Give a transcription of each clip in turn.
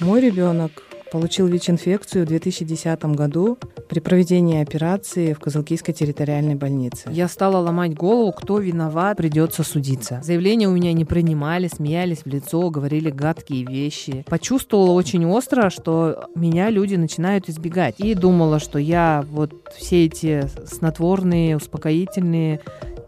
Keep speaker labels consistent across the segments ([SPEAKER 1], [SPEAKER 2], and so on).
[SPEAKER 1] Мой ребенок получил ВИЧ-инфекцию в 2010 году при проведении операции в Козылкийской территориальной больнице. Я стала ломать голову, кто виноват, придется судиться. Заявления у меня не принимали, смеялись в лицо, говорили гадкие вещи. Почувствовала очень остро, что меня люди начинают избегать. И думала, что я вот все эти снотворные, успокоительные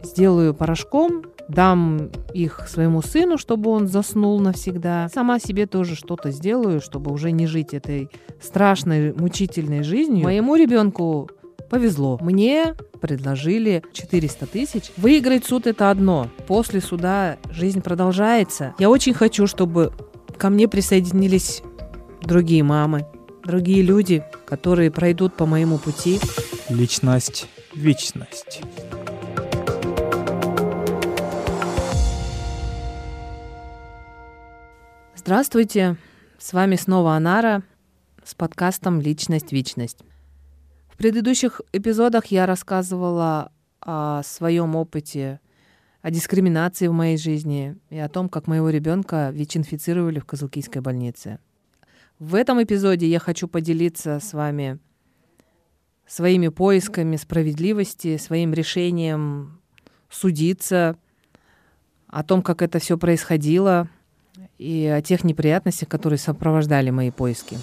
[SPEAKER 1] сделаю порошком, дам их своему сыну, чтобы он заснул навсегда. Сама себе тоже что-то сделаю, чтобы уже не жить этой страшной, мучительной жизнью. Моему ребенку повезло. Мне предложили 400 тысяч. Выиграть суд это одно. После суда жизнь продолжается. Я очень хочу, чтобы ко мне присоединились другие мамы, другие люди, которые пройдут по моему пути.
[SPEAKER 2] Личность, вечность.
[SPEAKER 1] Здравствуйте, с вами снова Анара с подкастом «Личность-вечность». В предыдущих эпизодах я рассказывала о своем опыте, о дискриминации в моей жизни и о том, как моего ребенка ВИЧ-инфицировали в Козылкийской больнице. В этом эпизоде я хочу поделиться с вами своими поисками справедливости, своим решением судиться, о том, как это все происходило – и о тех неприятностях, которые сопровождали мои поиски.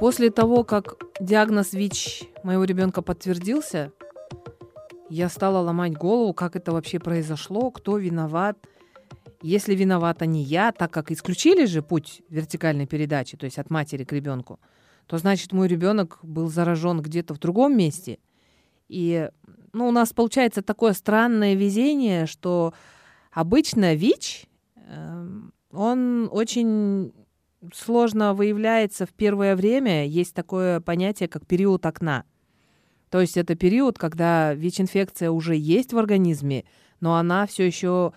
[SPEAKER 1] После того, как диагноз ВИЧ моего ребенка подтвердился, я стала ломать голову, как это вообще произошло, кто виноват. Если виновата не я, так как исключили же путь вертикальной передачи, то есть от матери к ребенку, то значит мой ребенок был заражен где-то в другом месте. И ну, у нас получается такое странное везение, что обычно ВИЧ, эм, он очень сложно выявляется в первое время. Есть такое понятие, как период окна. То есть это период, когда ВИЧ-инфекция уже есть в организме, но она все еще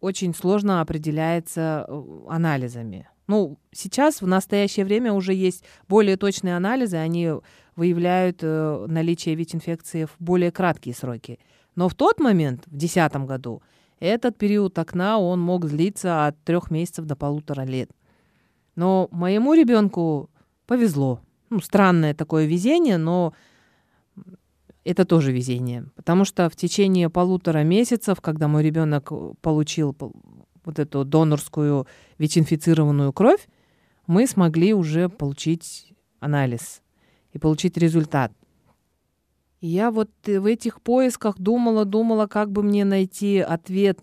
[SPEAKER 1] очень сложно определяется э, анализами. Ну, сейчас, в настоящее время, уже есть более точные анализы, они выявляют э, наличие ВИЧ-инфекции в более краткие сроки. Но в тот момент, в 2010 году, этот период окна, он мог длиться от трех месяцев до полутора лет. Но моему ребенку повезло. Ну, странное такое везение, но это тоже везение. Потому что в течение полутора месяцев, когда мой ребенок получил вот эту донорскую ВИЧ-инфицированную кровь, мы смогли уже получить анализ и получить результат. И я вот в этих поисках думала, думала, как бы мне найти ответ,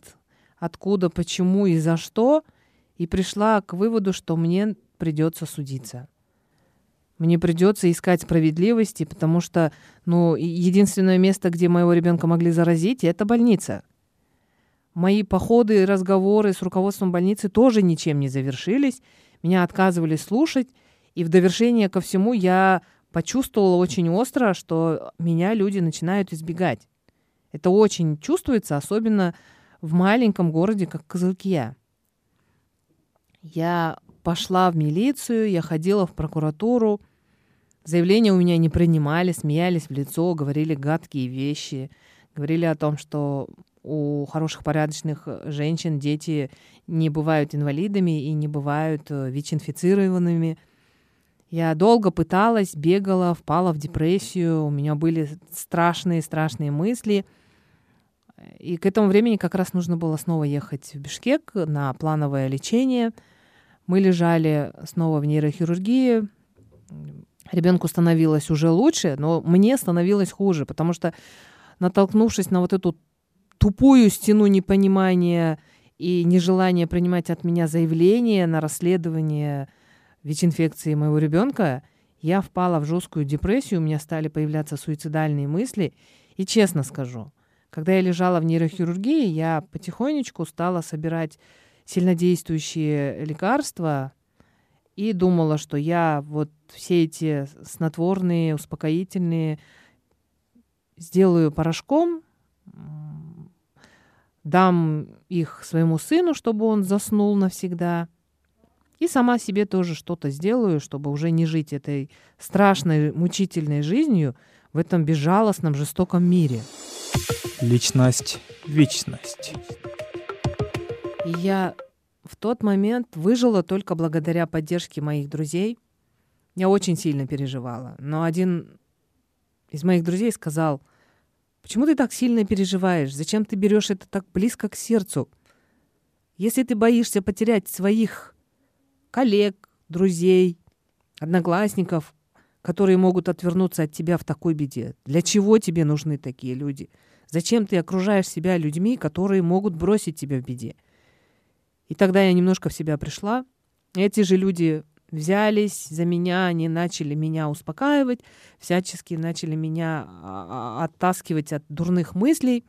[SPEAKER 1] откуда, почему и за что, и пришла к выводу, что мне придется судиться. Мне придется искать справедливости, потому что, ну, единственное место, где моего ребенка могли заразить, это больница. Мои походы и разговоры с руководством больницы тоже ничем не завершились. Меня отказывались слушать. И в довершение ко всему я почувствовала очень остро, что меня люди начинают избегать. Это очень чувствуется, особенно в маленьком городе, как Козылкия. Я пошла в милицию, я ходила в прокуратуру. Заявления у меня не принимали, смеялись в лицо, говорили гадкие вещи, говорили о том, что у хороших порядочных женщин дети не бывают инвалидами и не бывают э, ВИЧ-инфицированными – я долго пыталась, бегала, впала в депрессию, у меня были страшные-страшные мысли. И к этому времени как раз нужно было снова ехать в Бишкек на плановое лечение. Мы лежали снова в нейрохирургии. Ребенку становилось уже лучше, но мне становилось хуже, потому что, натолкнувшись на вот эту тупую стену непонимания и нежелания принимать от меня заявление на расследование ВИЧ-инфекции моего ребенка, я впала в жесткую депрессию, у меня стали появляться суицидальные мысли. И честно скажу, когда я лежала в нейрохирургии, я потихонечку стала собирать сильнодействующие лекарства и думала, что я вот все эти снотворные, успокоительные сделаю порошком, дам их своему сыну, чтобы он заснул навсегда – и сама себе тоже что-то сделаю, чтобы уже не жить этой страшной, мучительной жизнью в этом безжалостном, жестоком мире.
[SPEAKER 2] Личность, вечность.
[SPEAKER 1] И я в тот момент выжила только благодаря поддержке моих друзей. Я очень сильно переживала. Но один из моих друзей сказал, почему ты так сильно переживаешь? Зачем ты берешь это так близко к сердцу? Если ты боишься потерять своих коллег, друзей, одноклассников, которые могут отвернуться от тебя в такой беде, для чего тебе нужны такие люди? Зачем ты окружаешь себя людьми, которые могут бросить тебя в беде? И тогда я немножко в себя пришла. Эти же люди взялись за меня, они начали меня успокаивать, всячески начали меня а, а, оттаскивать от дурных мыслей,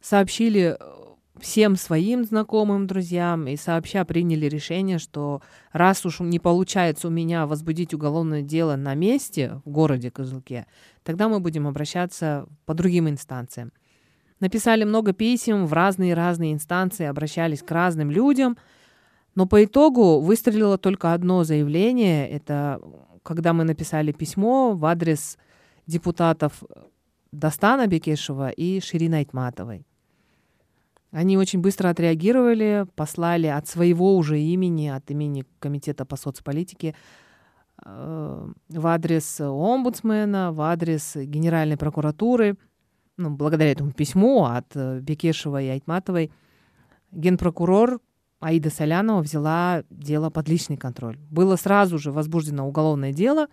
[SPEAKER 1] сообщили э, всем своим знакомым, друзьям и сообща приняли решение, что раз уж не получается у меня возбудить уголовное дело на месте в городе Козылке, тогда мы будем обращаться по другим инстанциям. Написали много писем в разные-разные инстанции, обращались к разным людям, но по итогу выстрелило только одно заявление. Это когда мы написали письмо в адрес депутатов Дастана Бекешева и Ширина Айтматовой. Они очень быстро отреагировали, послали от своего уже имени, от имени Комитета по соцполитике, э, в адрес омбудсмена, в адрес Генеральной прокуратуры – ну, благодаря этому письму от э, Бекешева и Айтматовой, генпрокурор Аида Солянова взяла дело под личный контроль. Было сразу же возбуждено уголовное дело,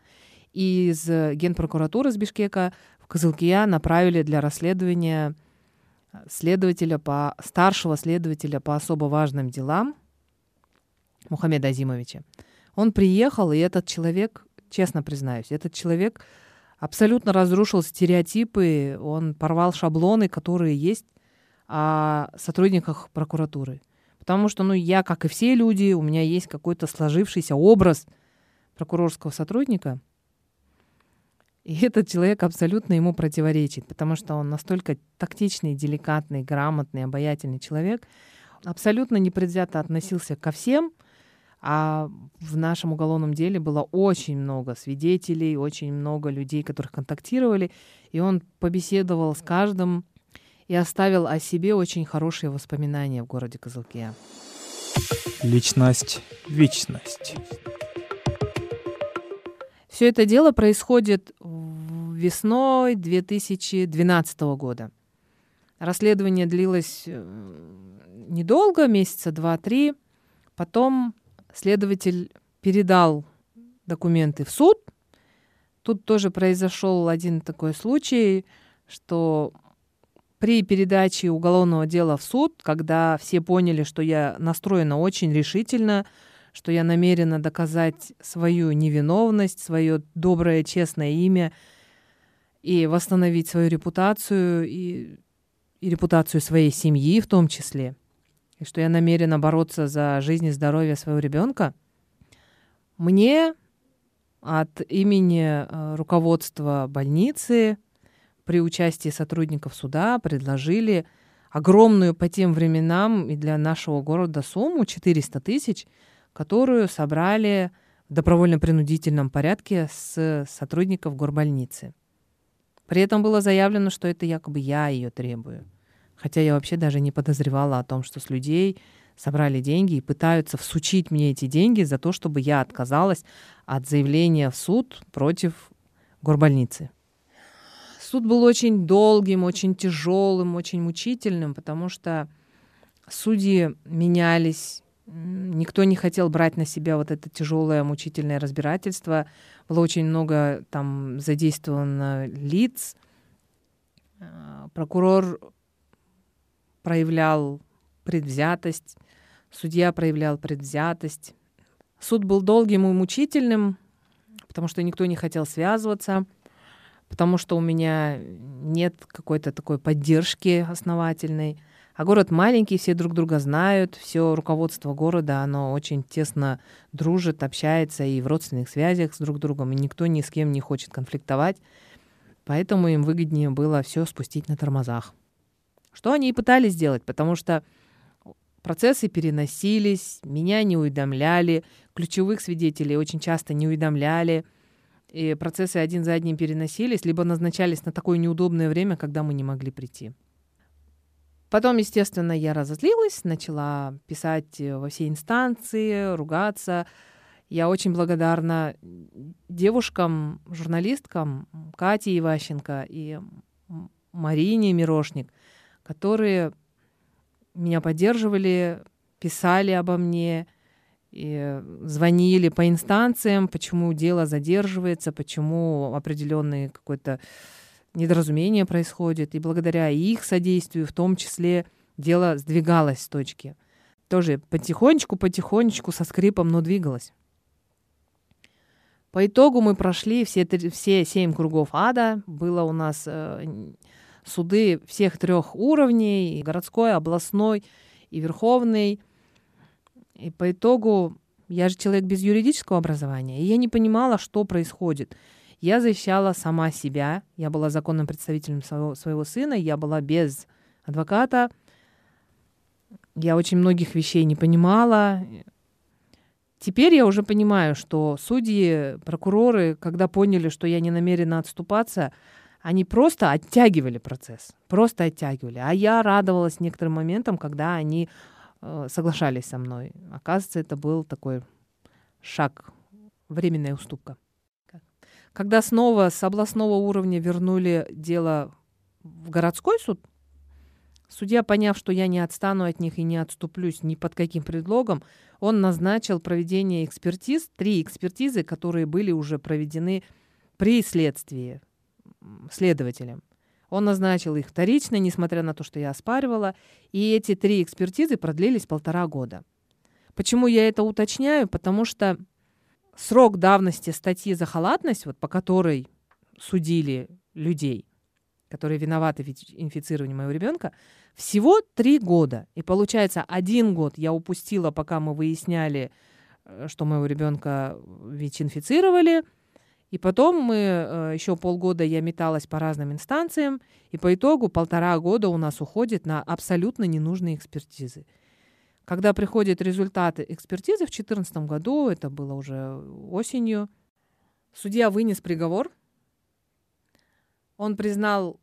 [SPEAKER 1] и из генпрокуратуры с Бишкека в Кызылкия направили для расследования следователя по, старшего следователя по особо важным делам Мухаммеда Азимовича. Он приехал, и этот человек, честно признаюсь, этот человек абсолютно разрушил стереотипы, он порвал шаблоны, которые есть о сотрудниках прокуратуры. Потому что, ну, я, как и все люди, у меня есть какой-то сложившийся образ прокурорского сотрудника. И этот человек абсолютно ему противоречит, потому что он настолько тактичный, деликатный, грамотный, обаятельный человек, абсолютно непредвзято относился ко всем – а в нашем уголовном деле было очень много свидетелей, очень много людей, которых контактировали, и он побеседовал с каждым и оставил о себе очень хорошие воспоминания в городе Козылке.
[SPEAKER 2] Личность, вечность.
[SPEAKER 1] Все это дело происходит весной 2012 года. Расследование длилось э, недолго, месяца два-три. Потом Следователь передал документы в суд. Тут тоже произошел один такой случай, что при передаче уголовного дела в суд, когда все поняли, что я настроена очень решительно, что я намерена доказать свою невиновность, свое доброе, честное имя и восстановить свою репутацию и, и репутацию своей семьи в том числе – и что я намерена бороться за жизнь и здоровье своего ребенка, мне от имени э, руководства больницы при участии сотрудников суда предложили огромную по тем временам и для нашего города сумму 400 тысяч, которую собрали в добровольно-принудительном порядке с сотрудников горбольницы. При этом было заявлено, что это якобы я ее требую. Хотя я вообще даже не подозревала о том, что с людей собрали деньги и пытаются всучить мне эти деньги за то, чтобы я отказалась от заявления в суд против горбольницы. Суд был очень долгим, очень тяжелым, очень мучительным, потому что судьи менялись, никто не хотел брать на себя вот это тяжелое мучительное разбирательство. Было очень много там задействовано лиц. А, прокурор проявлял предвзятость, судья проявлял предвзятость. Суд был долгим и мучительным, потому что никто не хотел связываться, потому что у меня нет какой-то такой поддержки основательной. А город маленький, все друг друга знают, все руководство города, оно очень тесно дружит, общается и в родственных связях с друг другом, и никто ни с кем не хочет конфликтовать. Поэтому им выгоднее было все спустить на тормозах. Что они и пытались сделать, потому что процессы переносились, меня не уведомляли, ключевых свидетелей очень часто не уведомляли, и процессы один за одним переносились, либо назначались на такое неудобное время, когда мы не могли прийти. Потом, естественно, я разозлилась, начала писать во все инстанции, ругаться. Я очень благодарна девушкам, журналисткам Кате Иващенко и Марине Мирошник, которые меня поддерживали, писали обо мне, и звонили по инстанциям, почему дело задерживается, почему определенные какое-то недоразумение происходит. И благодаря их содействию, в том числе, дело сдвигалось с точки. Тоже потихонечку-потихонечку со скрипом, но двигалось. По итогу мы прошли все, все семь кругов ада. Было у нас э, суды всех трех уровней, городской, областной и верховный. И по итогу я же человек без юридического образования, и я не понимала, что происходит. Я защищала сама себя, я была законным представителем своего, своего сына, я была без адвоката, я очень многих вещей не понимала. Теперь я уже понимаю, что судьи, прокуроры, когда поняли, что я не намерена отступаться, они просто оттягивали процесс, просто оттягивали. А я радовалась некоторым моментам, когда они э, соглашались со мной. Оказывается, это был такой шаг, временная уступка. Когда снова с областного уровня вернули дело в городской суд, судья, поняв, что я не отстану от них и не отступлюсь ни под каким предлогом, он назначил проведение экспертиз, три экспертизы, которые были уже проведены при следствии следователем. Он назначил их вторично, несмотря на то, что я оспаривала, и эти три экспертизы продлились полтора года. Почему я это уточняю? Потому что срок давности статьи за халатность, вот по которой судили людей, которые виноваты в инфицировании моего ребенка, всего три года. И получается, один год я упустила, пока мы выясняли, э, что моего ребенка ВИЧ-инфицировали – и потом мы э, еще полгода я металась по разным инстанциям, и по итогу полтора года у нас уходит на абсолютно ненужные экспертизы. Когда приходят результаты экспертизы в 2014 году, это было уже осенью, судья вынес приговор. Он признал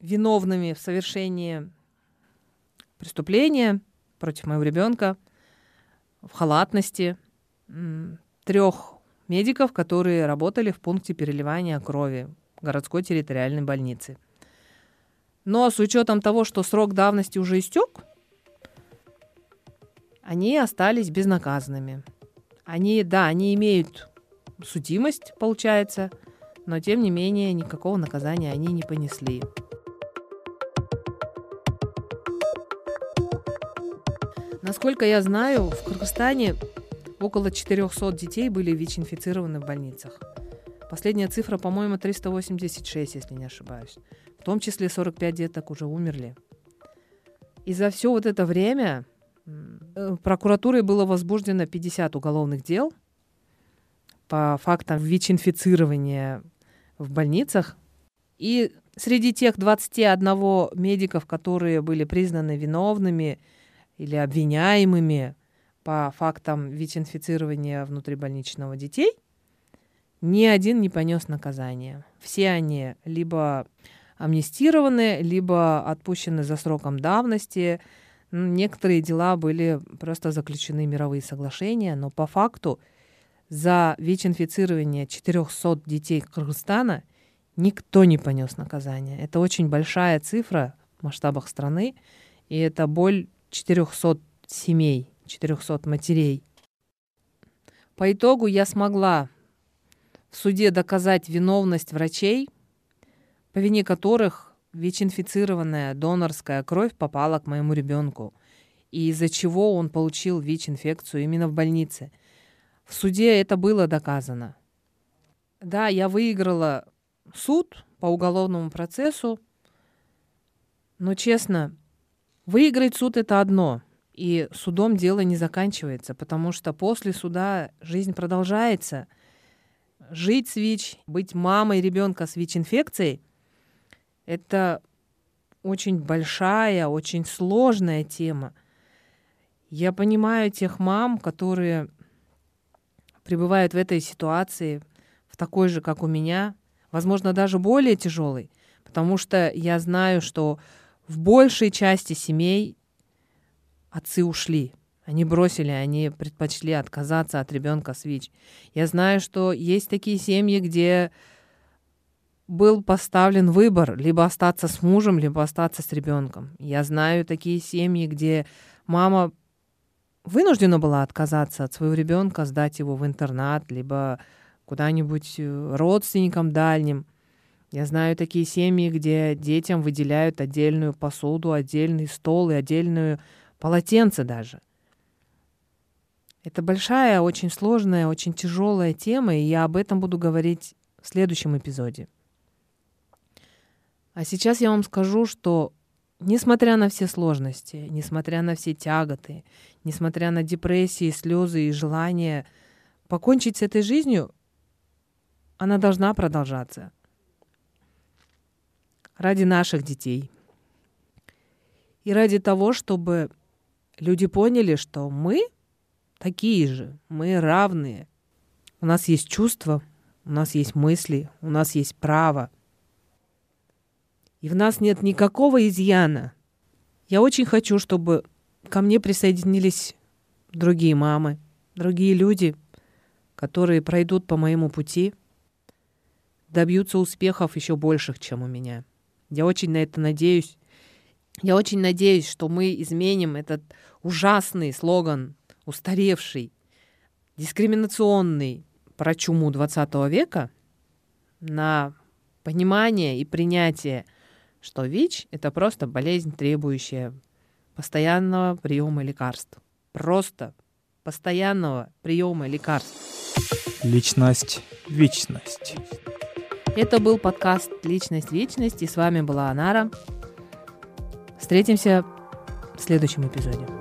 [SPEAKER 1] виновными в совершении преступления против моего ребенка, в халатности трех медиков, которые работали в пункте переливания крови городской территориальной больницы. Но с учетом того, что срок давности уже истек, они остались безнаказанными. Они, да, они имеют судимость, получается, но тем не менее никакого наказания они не понесли. Насколько я знаю, в Кыргызстане Около 400 детей были ВИЧ-инфицированы в больницах. Последняя цифра, по-моему, 386, если не ошибаюсь. В том числе 45 деток уже умерли. И за все вот это время прокуратурой было возбуждено 50 уголовных дел по фактам ВИЧ-инфицирования в больницах. И среди тех 21 медиков, которые были признаны виновными или обвиняемыми по фактам ВИЧ-инфицирования внутрибольничного детей, ни один не понес наказание. Все они либо амнистированы, либо отпущены за сроком давности. Некоторые дела были просто заключены мировые соглашения, но по факту за ВИЧ-инфицирование 400 детей Кыргызстана никто не понес наказание. Это очень большая цифра в масштабах страны, и это боль 400 семей, 400 матерей. По итогу я смогла в суде доказать виновность врачей, по вине которых ВИЧ-инфицированная донорская кровь попала к моему ребенку, и из-за чего он получил ВИЧ-инфекцию именно в больнице. В суде это было доказано. Да, я выиграла суд по уголовному процессу, но честно, выиграть суд это одно, и судом дело не заканчивается, потому что после суда жизнь продолжается. Жить с ВИЧ, быть мамой ребенка с ВИЧ-инфекцией – это очень большая, очень сложная тема. Я понимаю тех мам, которые пребывают в этой ситуации, в такой же, как у меня, возможно, даже более тяжелой, потому что я знаю, что в большей части семей отцы ушли. Они бросили, они предпочли отказаться от ребенка с ВИЧ. Я знаю, что есть такие семьи, где был поставлен выбор либо остаться с мужем, либо остаться с ребенком. Я знаю такие семьи, где мама вынуждена была отказаться от своего ребенка, сдать его в интернат, либо куда-нибудь э, родственникам дальним. Я знаю такие семьи, где детям выделяют отдельную посуду, отдельный стол и отдельную полотенце даже. Это большая, очень сложная, очень тяжелая тема, и я об этом буду говорить в следующем эпизоде. А сейчас я вам скажу, что несмотря на все сложности, несмотря на все тяготы, несмотря на депрессии, слезы и желание покончить с этой жизнью, она должна продолжаться. Ради наших детей. И ради того, чтобы люди поняли, что мы такие же, мы равные. У нас есть чувства, у нас есть мысли, у нас есть право. И в нас нет никакого изъяна. Я очень хочу, чтобы ко мне присоединились другие мамы, другие люди, которые пройдут по моему пути – добьются успехов еще больших, чем у меня. Я очень на это надеюсь. Я очень надеюсь, что мы изменим этот ужасный слоган, устаревший, дискриминационный про чуму 20 века на понимание и принятие, что ВИЧ — это просто болезнь, требующая постоянного приема лекарств. Просто постоянного приема лекарств.
[SPEAKER 2] Личность, вечность.
[SPEAKER 1] Это был подкаст «Личность, вечность» и с вами была Анара. Встретимся в следующем эпизоде.